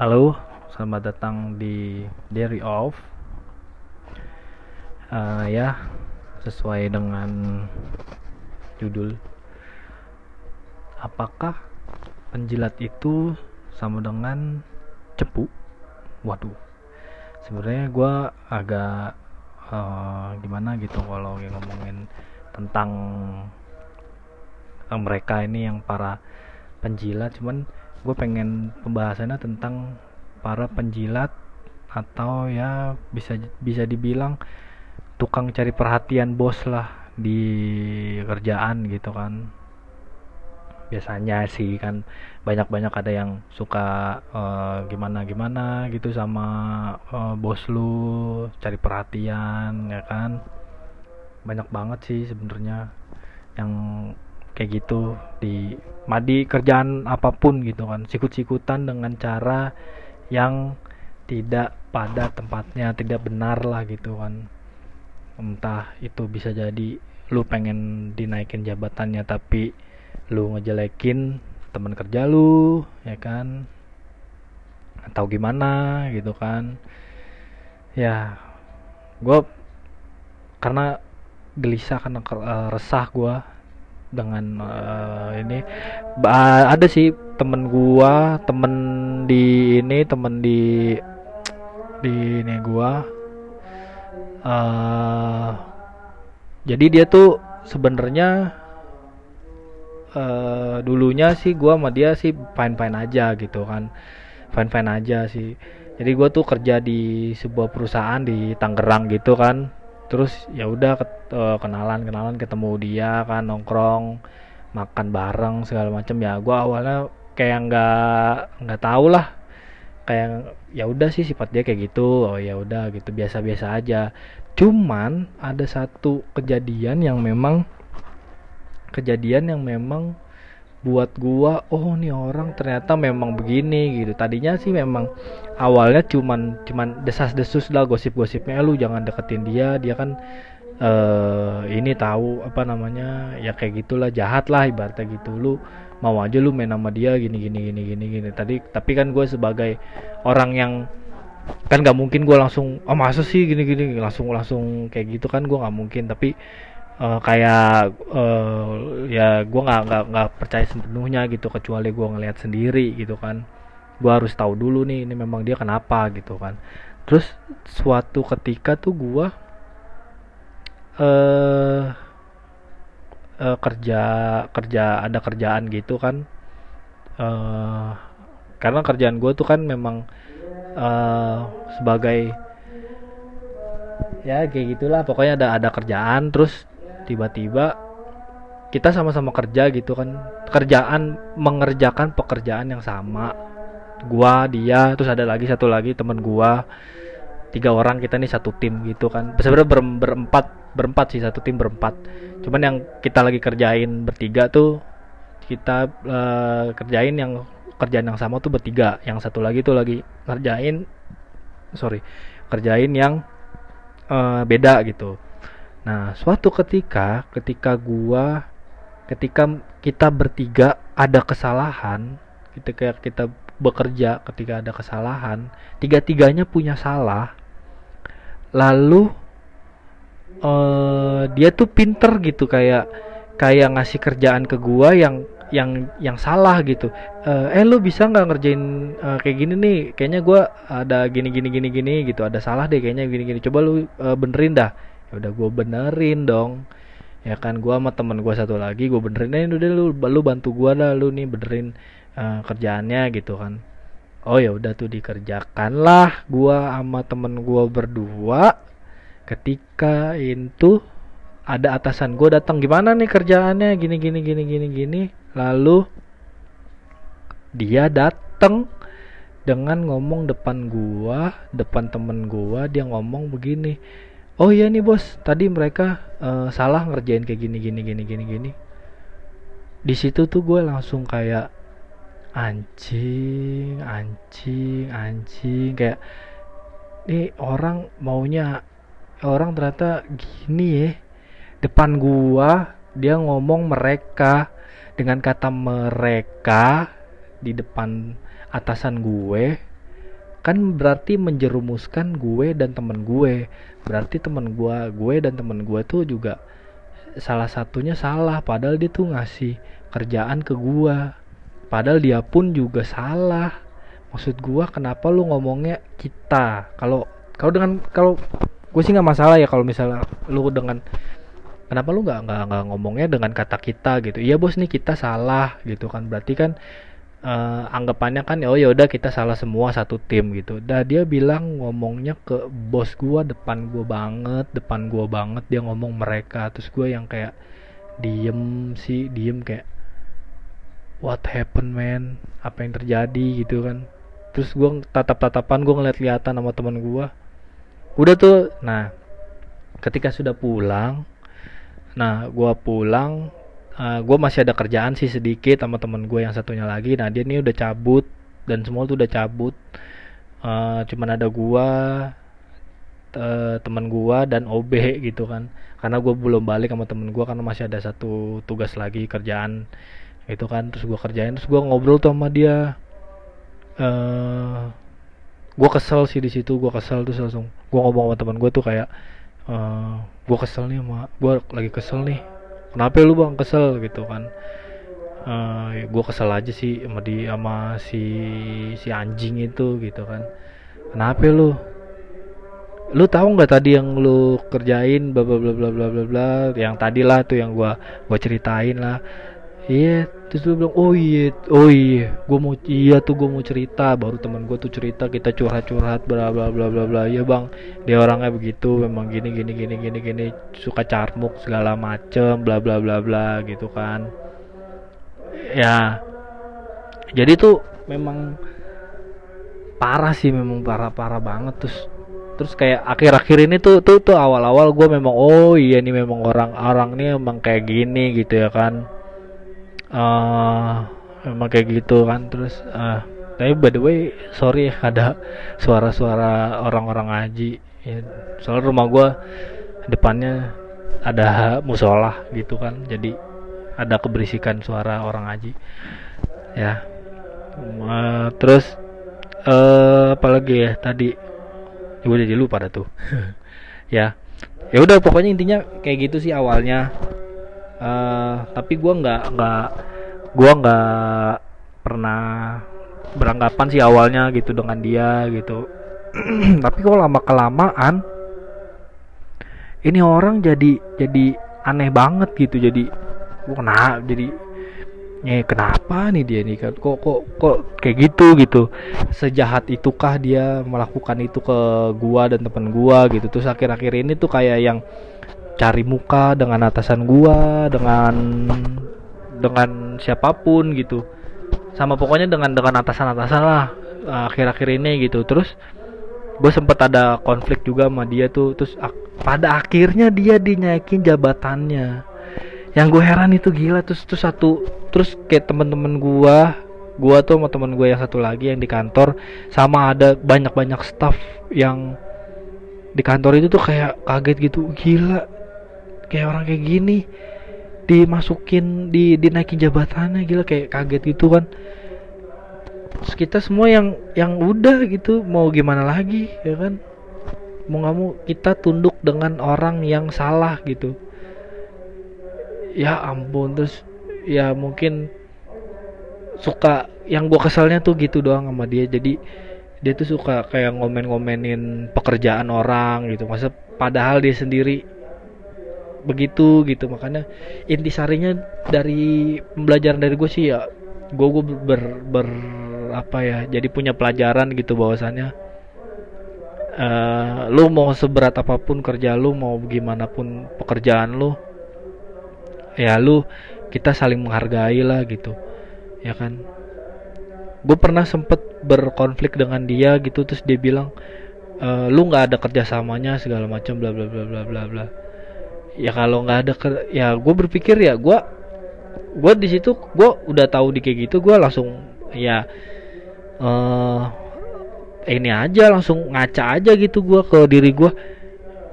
Halo, selamat datang di Dairy Off. Eh, ya, sesuai dengan judul. Apakah penjilat itu sama dengan cepu? Waduh, sebenarnya gue agak eh, gimana gitu kalau ngomongin tentang mereka ini yang para penjilat, cuman gue pengen pembahasannya tentang para penjilat atau ya bisa bisa dibilang tukang cari perhatian bos lah di kerjaan gitu kan. Biasanya sih kan banyak-banyak ada yang suka eh, gimana gimana gitu sama eh, bos lu cari perhatian ya kan. Banyak banget sih sebenarnya yang kayak gitu di madi kerjaan apa pun gitu kan. Sikut-sikutan dengan cara yang tidak pada tempatnya tidak benar lah gitu kan. Entah itu bisa jadi lu pengen dinaikin jabatannya tapi lu ngejelekin teman kerja lu ya kan? Atau gimana gitu kan. Ya gue karena gelisah karena eh, resah gue dengan eh, ini. Ba- ada sih temen gua temen di ini temen di di ini gua. Eh jadi dia tuh sebenarnya eh dulunya sih gua sama dia sih fine fine aja gitu kan. Fine fine aja sih. Jadi gua tuh kerja di sebuah perusahaan di Tangerang gitu kan terus ya udah eh, kenalan kenalan ketemu dia kan nongkrong makan bareng segala macam ya gua awalnya kayak nggak nggak tahu lah. Kayak ya udah sih sifat dia kayak gitu. Oh ya udah gitu biasa-biasa aja. Cuman ada satu kejadian yang memang kejadian yang memang buat gua oh nih orang ternyata memang begini gitu. Tadinya sih memang awalnya cuman cuman desas-desus lah gosip-gosipnya. "Eh, lu jangan deketin dia dia kan eh ini tahu apa namanya ya kayak gitulah jahat lah ibaratnya gitu. Lu mau aja lu main sama dia gini gini gini gini gini. Tadi tapi kan gue sebagai orang yang kan gak mungkin gue langsung oh masa sih gini gini? Langsung langsung kayak gitu kan gue nggak mungkin. Tapi eh, kayak eh, ya gue nggak nggak nggak percaya sepenuhnya gitu kecuali gue ngelihat sendiri gitu kan. Gue harus tahu dulu nih ini memang dia kenapa gitu kan. Terus suatu ketika tuh gue eh eh, kerja kerja ada kerjaan gitu kan. Eh karena kerjaan gue tuh kan memang eh sebagai ya kayak gitulah pokoknya ada ada kerjaan terus tiba-tiba kita sama-sama kerja gitu kan. Kerjaan mengerjakan pekerjaan yang sama. Gua dia terus ada lagi satu lagi temen gua. Tiga orang kita nih satu tim gitu kan. Sebenarnya ber- berempat berempat sih satu tim berempat. Cuman yang kita lagi kerjain bertiga tuh kita eh, kerjain yang kerjaan yang sama tuh bertiga. Yang satu lagi tuh lagi kerjain sorry kerjain yang eh, beda gitu nah suatu ketika ketika gua ketika kita bertiga ada kesalahan ketika kita bekerja ketika ada kesalahan tiga-tiganya punya salah lalu eh dia tuh pinter gitu kayak kayak ngasih kerjaan ke gua yang yang yang salah gitu. Eh eh, lu bisa nggak ngerjain eh, kayak gini nih? Kayaknya gua ada gini gini gini gini gitu ada salah deh kayaknya gini gini. Coba lu eh, benerin dah ya udah gua benerin dong. Ya kan gua sama temen gua satu lagi gua benerin. "Eh, udah lu lu bantu gua dah lu nih benerin eh, kerjaannya gitu kan. Oh ya udah tuh dikerjakan lah gua sama temen gua berdua ketika itu ada atasan gue datang gimana nih kerjaannya? Gini gini gini gini gini. Lalu dia datang dengan ngomong depan gua depan temen gua dia ngomong begini oh iya nih bos. Tadi mereka eh, salah ngerjain kayak gini gini gini gini gini. Di situ tuh gue langsung kayak anjing anjing anjing. Kayak nih orang maunya orang ternyata gini ya. Depan gua dia ngomong mereka. Dengan kata mereka di depan atasan gue kan berarti menjerumuskan gue dan temen gue. Berarti temen gue gue dan temen gue tuh juga salah satunya salah. Padahal dia tuh ngasih kerjaan ke gue padahal dia pun juga salah. Maksud gue kenapa lu ngomongnya kita? Kalau kalau dengan kalau gue sih nggak masalah ya kalau misalnya lu dengan kenapa lu nggak nggak ngomongnya dengan kata kita gitu? Iya bos nih kita salah gitu kan. Berarti kan uh, anggapannya kan oh ya udah kita salah semua satu tim gitu. Dah dia bilang ngomongnya ke bos gua depan gua banget, depan gua banget dia ngomong mereka. Terus gua yang kayak diem sih, diem kayak what happened man? Apa yang terjadi gitu kan. Terus gua tatap-tatapan gua ngeliat-lihatan sama teman gua. Udah tuh. Nah, ketika sudah pulang, nah gua pulang eh, gue masih ada kerjaan sih sedikit sama temen gue yang satunya lagi. Nah dia ini udah cabut dan semua tuh udah cabut. Uh, cuman ada gue uh, teman gue dan OB gitu kan. Karena gue belum balik sama temen gue karena masih ada satu tugas lagi kerjaan itu kan. Terus gue kerjain terus gue ngobrol tuh sama dia. Uh, gue kesel sih di situ gue kesel terus langsung. Gue ngomong sama temen gue tuh kayak uh, gue kesel nih sama gue lagi kesel nih kenapa lu bang? Kesel gitu kan. Uh, eh, gue kesel aja sih sama di sama si si anjing itu gitu kan. Kenapa lu? Lu tahu nggak tadi yang lu kerjain bla bla bla bla bla bla? Yang tadi lah tuh yang gua gua ceritain lah. Iya terus lu bilang oh iya oh iya gua mau iya tuh gua mau cerita. Baru teman gua tuh cerita kita curhat curhat bla bla bla bla bla. Iya bang. Dia orangnya begitu memang gini gini gini gini gini suka carmuk segala macem bla bla bla bla gitu kan. Ya jadi tuh memang parah sih memang parah parah banget. Terus terus kayak akhir-akhir ini tuh tuh tuh awal-awal gue memang oh iya nih memang orang-orang nih emang kayak gini gitu ya kan uh, memang kayak gitu kan terus uh, tapi by the way sorry ada suara-suara orang-orang ngaji. Ya, soal rumah gue depannya ada musola gitu kan jadi ada keberisikan suara orang ngaji. Ya uh, terus uh, apalagi ya tadi? Gue jadi lupa dah tuh. Ya ya udah pokoknya intinya kayak gitu sih awalnya uh, tapi gue nggak nggak gue nggak pernah beranggapan sih awalnya gitu dengan dia gitu. Tapi kok lama kelamaan ini orang jadi jadi aneh banget gitu. Jadi gue kena jadi eh kenapa nih dia nih? Kan kok kok kok kayak gitu gitu? Sejahat itukah dia melakukan itu ke gua dan teman gua gitu? Terus akhir-akhir ini tuh kayak yang cari muka dengan atasan gua dengan dengan siapa pun gitu. Sama pokoknya dengan dengan atasan-atasan lah akhir-akhir ini gitu. Terus gue sempet ada konflik juga sama dia tuh. Terus pada akhirnya dia dinaikin jabatannya. Yang gue heran itu gila. Terus terus satu terus kayak temen-temen gue gue tuh sama temen gue yang satu lagi yang di kantor sama ada banyak-banyak staff yang di kantor itu tuh kayak kaget gitu. Gila kayak orang kayak gini dimasukin di dinaikin jabatannya gila kayak kaget gitu kan. Terus kita semua yang yang udah gitu mau gimana lagi ya kan? Mau nggak mau kita tunduk dengan orang yang salah gitu. Ya ampun terus ya mungkin suka yang gue keselnya tuh gitu doang sama dia. Jadi dia tuh suka kayak ngomen-ngomenin pekerjaan orang gitu. Masa padahal dia sendiri begitu gitu. Makanya intisarinya dari pembelajaran dari gue sih ya gue gue ber, ber apa ya jadi punya pelajaran gitu bahwasannya uh, lu mau seberat apa pun kerja lu mau gimana pun pekerjaan lu ya lu kita saling menghargai lah gitu ya kan? Gue pernah sempet berkonflik dengan dia gitu terus dia bilang e, lu nggak ada kerjasamanya segala macam bla bla bla bla bla bla ya kalau nggak ada ya gue berpikir ya gue gue di situ gue udah tahu di kayak gitu gue langsung ya uh, ini aja langsung ngaca aja gitu gue ke diri gue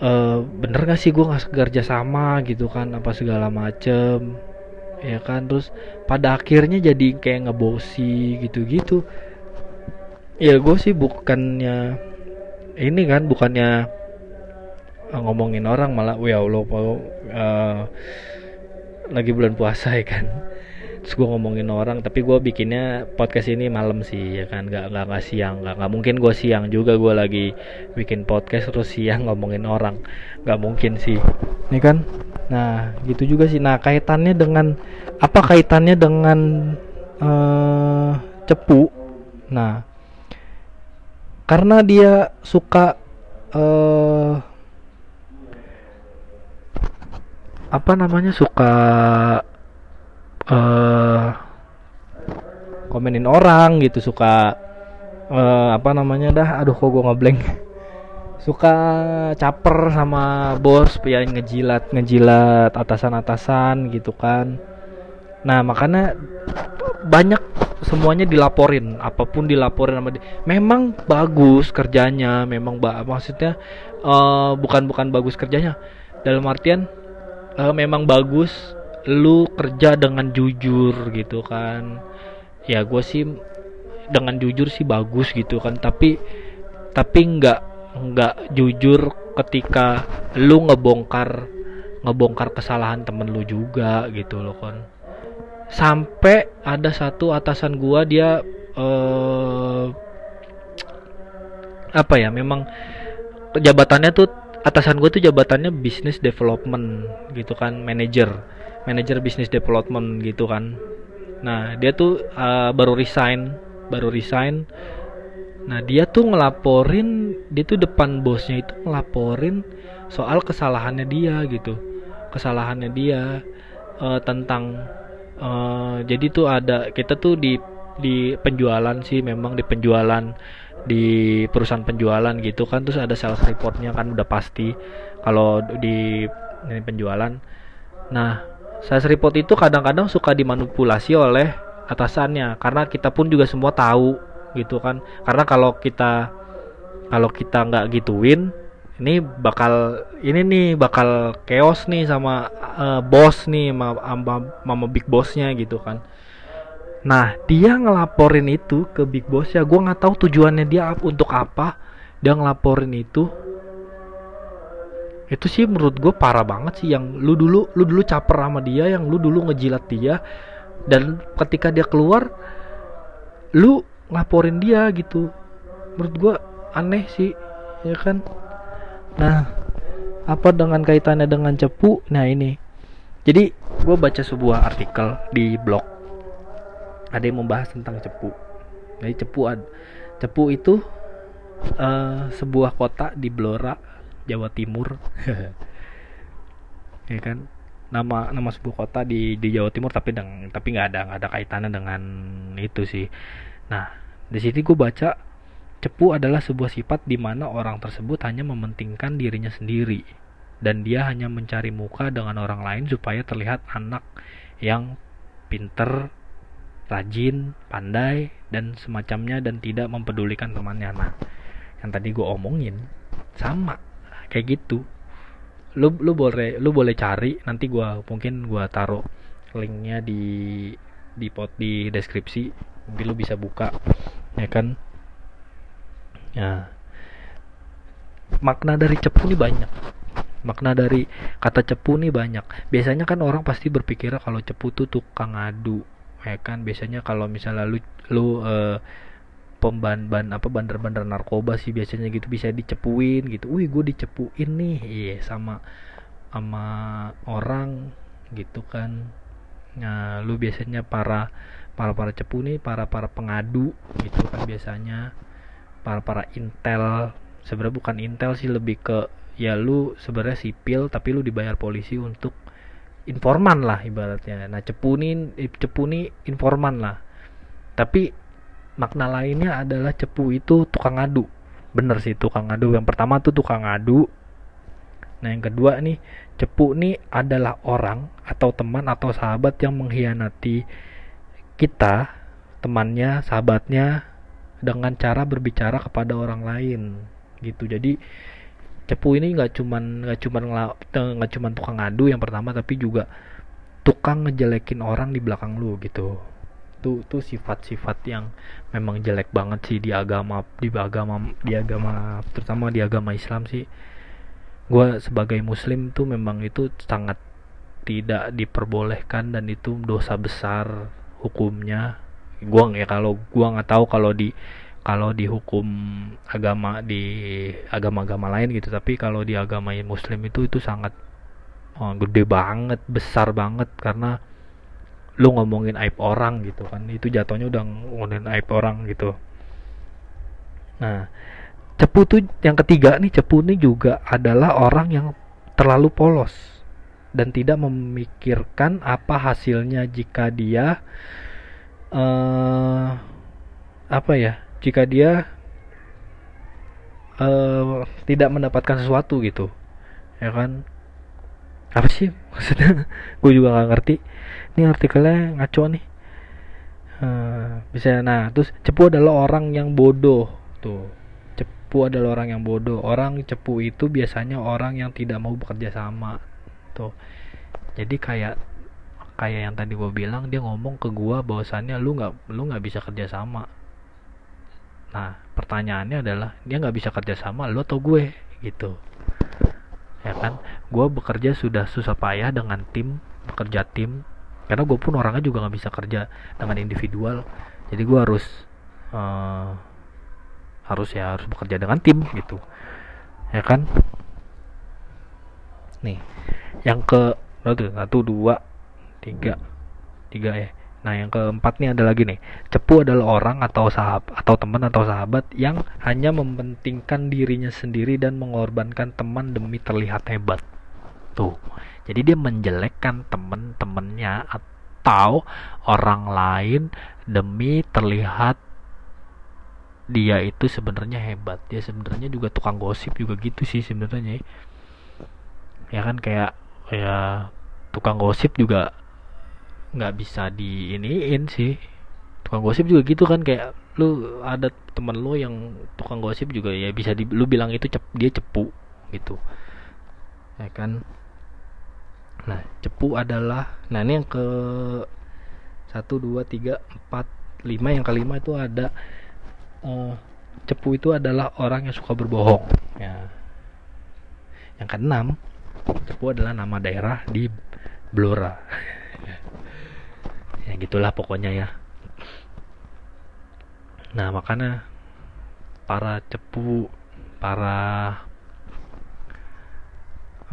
uh, bener gak sih gue nggak kerja sama gitu kan apa segala macem ya kan terus pada akhirnya jadi kayak ngebosi gitu-gitu. Ya gue sih bukannya ini kan bukannya ngomongin orang malah ya Allah uh, lagi bulan puasa ya kan. Terus gue ngomongin orang tapi gue bikinnya podcast ini malam sih ya kan. Nggak nggak nggak siang nggak nggak mungkin gue siang juga gue lagi bikin podcast terus siang ngomongin orang. Nggak mungkin sih. Ini kan? Nah gitu juga sih. Nah kaitannya dengan apa kaitannya dengan uh, cepu? Nah karena dia suka uh, apa namanya suka uh, komenin orang gitu suka uh, apa namanya dah aduh kok gue ngeblank. Suka caper sama bos ya ngejilat ngejilat atasan-atasan gitu kan. Nah makanya banyak semuanya dilaporin apa pun dilaporin sama dia. Memang bagus kerjanya memang ba maksudnya uh, bukan bukan bagus kerjanya. Dalam artian uh, memang bagus lu kerja dengan jujur gitu kan. Ya gue sih dengan jujur sih bagus gitu kan tapi tapi nggak nggak jujur ketika lu ngebongkar ngebongkar kesalahan temen lu juga gitu loh kan. Sampai ada satu atasan gua dia uh, apa ya memang jabatannya tuh atasan gue tuh jabatannya business development gitu kan manager manager business development gitu kan. Nah dia tuh uh, baru resign baru resign. Nah dia tuh ngelaporin dia tuh depan bosnya itu ngelaporin soal kesalahannya dia gitu. Kesalahannya dia uh, tentang uh, jadi tuh ada kita tuh di di penjualan sih memang di penjualan di perusahaan penjualan gitu kan terus ada sales reportnya kan udah pasti kalau di ini penjualan nah Sales report itu kadang-kadang suka dimanipulasi oleh atasannya karena kita pun juga semua tahu gitu kan. Karena kalau kita kalau kita nggak gituin ini bakal ini nih bakal chaos nih sama uh, bos nih sama, sama, big bossnya gitu kan. Nah dia ngelaporin itu ke big boss ya. Gue nggak tahu tujuannya dia untuk apa. Dia ngelaporin itu. Itu sih menurut gue parah banget sih yang lu dulu lu dulu caper sama dia yang lu dulu ngejilat dia. Dan ketika dia keluar lu laporin dia gitu. Menurut gue aneh sih ya kan? Nah apa dengan kaitannya dengan cepu? Nah ini. Jadi gue baca sebuah artikel di blog ada yang membahas tentang cepu. Jadi cepu cepu itu uh, sebuah kota di Blora Jawa Timur. Ya kan? Nama nama sebuah kota di di Jawa Timur tapi deng, tapi nggak ada nggak ada kaitannya dengan itu sih. Nah di sini gue baca cepu adalah sebuah sifat di mana orang tersebut hanya mementingkan dirinya sendiri. Dan dia hanya mencari muka dengan orang lain supaya terlihat anak yang pinter rajin pandai dan semacamnya dan tidak mempedulikan temannya. Nah yang tadi gue omongin sama kayak gitu. Lu lu boleh lu boleh cari nanti gua mungkin gua taruh linknya di di pot di deskripsi. Nanti lu bisa buka ya kan? Ya. Makna dari cepu ini banyak. Makna dari kata cepu nih banyak. Biasanya kan orang pasti berpikir kalau cepu tuh tukang adu ya kan biasanya kalau misalnya lu lu uh, pemban-ban apa bandar-bandar narkoba sih biasanya gitu bisa dicepuin gitu. Wih, gue dicepuin nih. Iya, sama sama orang gitu kan. Nah, lu biasanya para para para cepu nih, para para pengadu gitu kan biasanya. Para para intel sebenarnya bukan intel sih lebih ke ya lu sebenarnya sipil tapi lu dibayar polisi untuk informan lah ibaratnya. Nah, cepu nih cepu nih informan lah. Tapi makna lainnya adalah cepu itu tukang adu. Bener sih tukang adu. Yang pertama tuh tukang adu. Nah yang kedua nih cepu nih adalah orang atau teman atau sahabat yang mengkhianati kita temannya sahabatnya dengan cara berbicara kepada orang lain. Gitu. Jadi cepu ini nggak cuman nggak cuman nggak cuman tukang adu yang pertama tapi juga tukang ngejelekin orang di belakang lu gitu. Tuh tuh sifat-sifat yang memang jelek banget sih di agama di agama di agama terutama di agama Islam sih. Gue sebagai muslim tuh memang itu sangat tidak diperbolehkan dan itu dosa besar hukumnya. Gue ya kalau gue nggak tahu kalau di kalau di hukum agama di agama-agama lain gitu tapi kalau di agama muslim itu itu sangat oh, gede banget besar banget karena lu ngomongin aib orang gitu kan itu jatuhnya udah ngomongin aib orang gitu. Nah cepu tuh yang ketiga nih cepu nih juga adalah orang yang terlalu polos dan tidak memikirkan apa hasilnya jika dia uh, apa ya jika dia uh, tidak mendapatkan sesuatu gitu ya kan? Apa sih? Maksudnya gue juga nggak ngerti. Ini artikelnya ngaco nih. Uh, bisa nah terus cepu adalah orang yang bodoh. Tuh cepu adalah orang yang bodoh. Orang cepu itu biasanya orang yang tidak mau bekerja sama. Tuh jadi kayak kayak yang tadi gue bilang dia ngomong ke gue bahwasannya lu nggak lu nggak bisa kerja sama nah pertanyaannya adalah dia nggak bisa kerja sama lu atau gue? Gitu. Ya kan? Gue bekerja sudah susah payah dengan tim bekerja tim. Karena gue pun orangnya juga nggak bisa kerja dengan individual. Jadi gue harus uh, harus ya harus bekerja dengan tim gitu. Ya kan? Nih yang ke satu dua tiga tiga ya nah yang keempat nih ada lagi nih. Cepu adalah orang atau sahabat atau teman atau sahabat yang hanya mementingkan dirinya sendiri dan mengorbankan teman demi terlihat hebat. Tuh. Jadi dia menjelekkan temen-temennya atau orang lain demi terlihat dia itu sebenarnya hebat. Dia sebenarnya juga tukang gosip juga gitu sih sebenarnya. Ya kan kayak ya tukang gosip juga nggak bisa diiniin sih tukang gosip juga gitu kan kayak lu ada temen lu yang tukang gosip juga ya bisa di, lu bilang itu cep, dia cepu gitu ya kan Nah, cepu adalah nah ini yang ke satu dua tiga empat lima yang kelima itu ada uh, cepu itu adalah orang yang suka berbohong. Ya. Yang keenam, cepu adalah nama daerah di Blora. ya gitulah pokoknya ya. Nah, makanya para cepu, para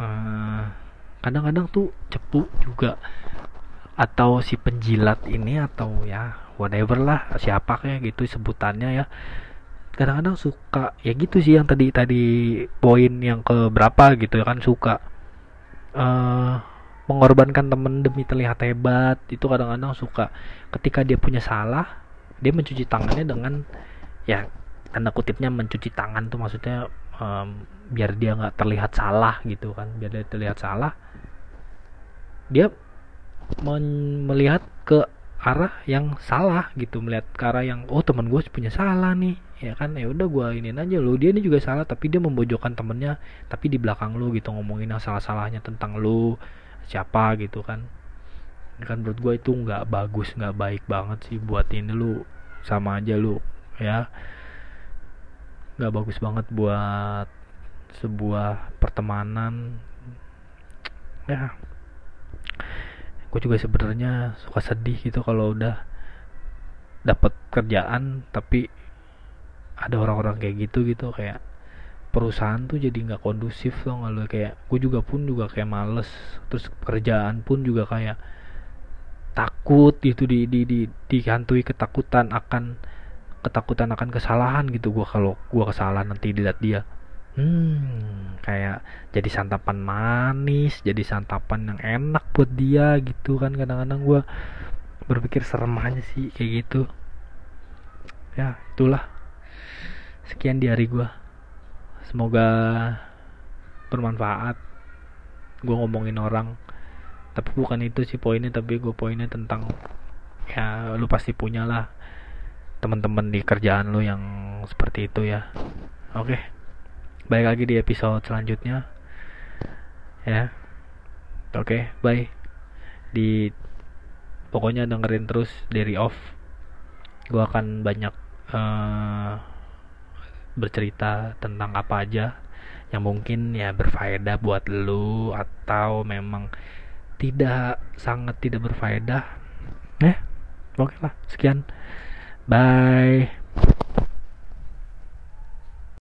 uh, kadang-kadang tuh cepu juga atau si penjilat ini atau ya whatever lah siapa kayak gitu sebutannya ya kadang-kadang suka ya gitu sih yang tadi tadi poin yang ke berapa gitu ya kan suka uh, mengorbankan temen demi terlihat hebat itu kadang-kadang suka. Ketika dia punya salah dia mencuci tangannya dengan ya tanda kutipnya mencuci tangan tuh maksudnya um, biar dia nggak terlihat salah gitu kan. Biar dia terlihat salah dia melihat ke arah yang salah gitu. Melihat ke arah yang oh teman gue punya salah nih. Ya kan ya udah gue ini aja lo dia ini juga salah tapi dia memojokkan temennya tapi di belakang lo gitu ngomongin yang salah salahnya tentang lo siapa gitu kan. Kan menurut gue itu nggak bagus nggak baik banget sih buat ini lu sama aja lu ya. Nggak bagus banget buat sebuah pertemanan. Ya. Gue juga sebenarnya suka sedih gitu kalau udah dapat kerjaan tapi ada orang-orang kayak gitu gitu kayak perusahaan tuh jadi nggak kondusif loh nggak kayak gue juga pun juga kayak males. Terus kerjaan pun juga kayak takut itu di di di dihantui ketakutan akan ketakutan akan kesalahan gitu. Gue kalau gue kesalahan nanti dilihat dia hmm kayak jadi santapan manis jadi santapan yang enak buat dia gitu kan. Kadang-kadang gue berpikir serem aja sih kayak gitu. Ya itulah. Sekian di hari gue semoga bermanfaat. Gue ngomongin orang. Tapi bukan itu sih poinnya tapi gue poinnya tentang ya lu pasti punya lah teman-teman di kerjaan lu yang seperti itu ya. Oke okay balik lagi di episode selanjutnya. Ya. Oke okay, bye. Di pokoknya dengerin terus dari off. Gue akan banyak uh, bercerita tentang apa aja yang mungkin ya berfaedah buat lu atau memang tidak sangat tidak berfaedah. Eh oke lah sekian. Bye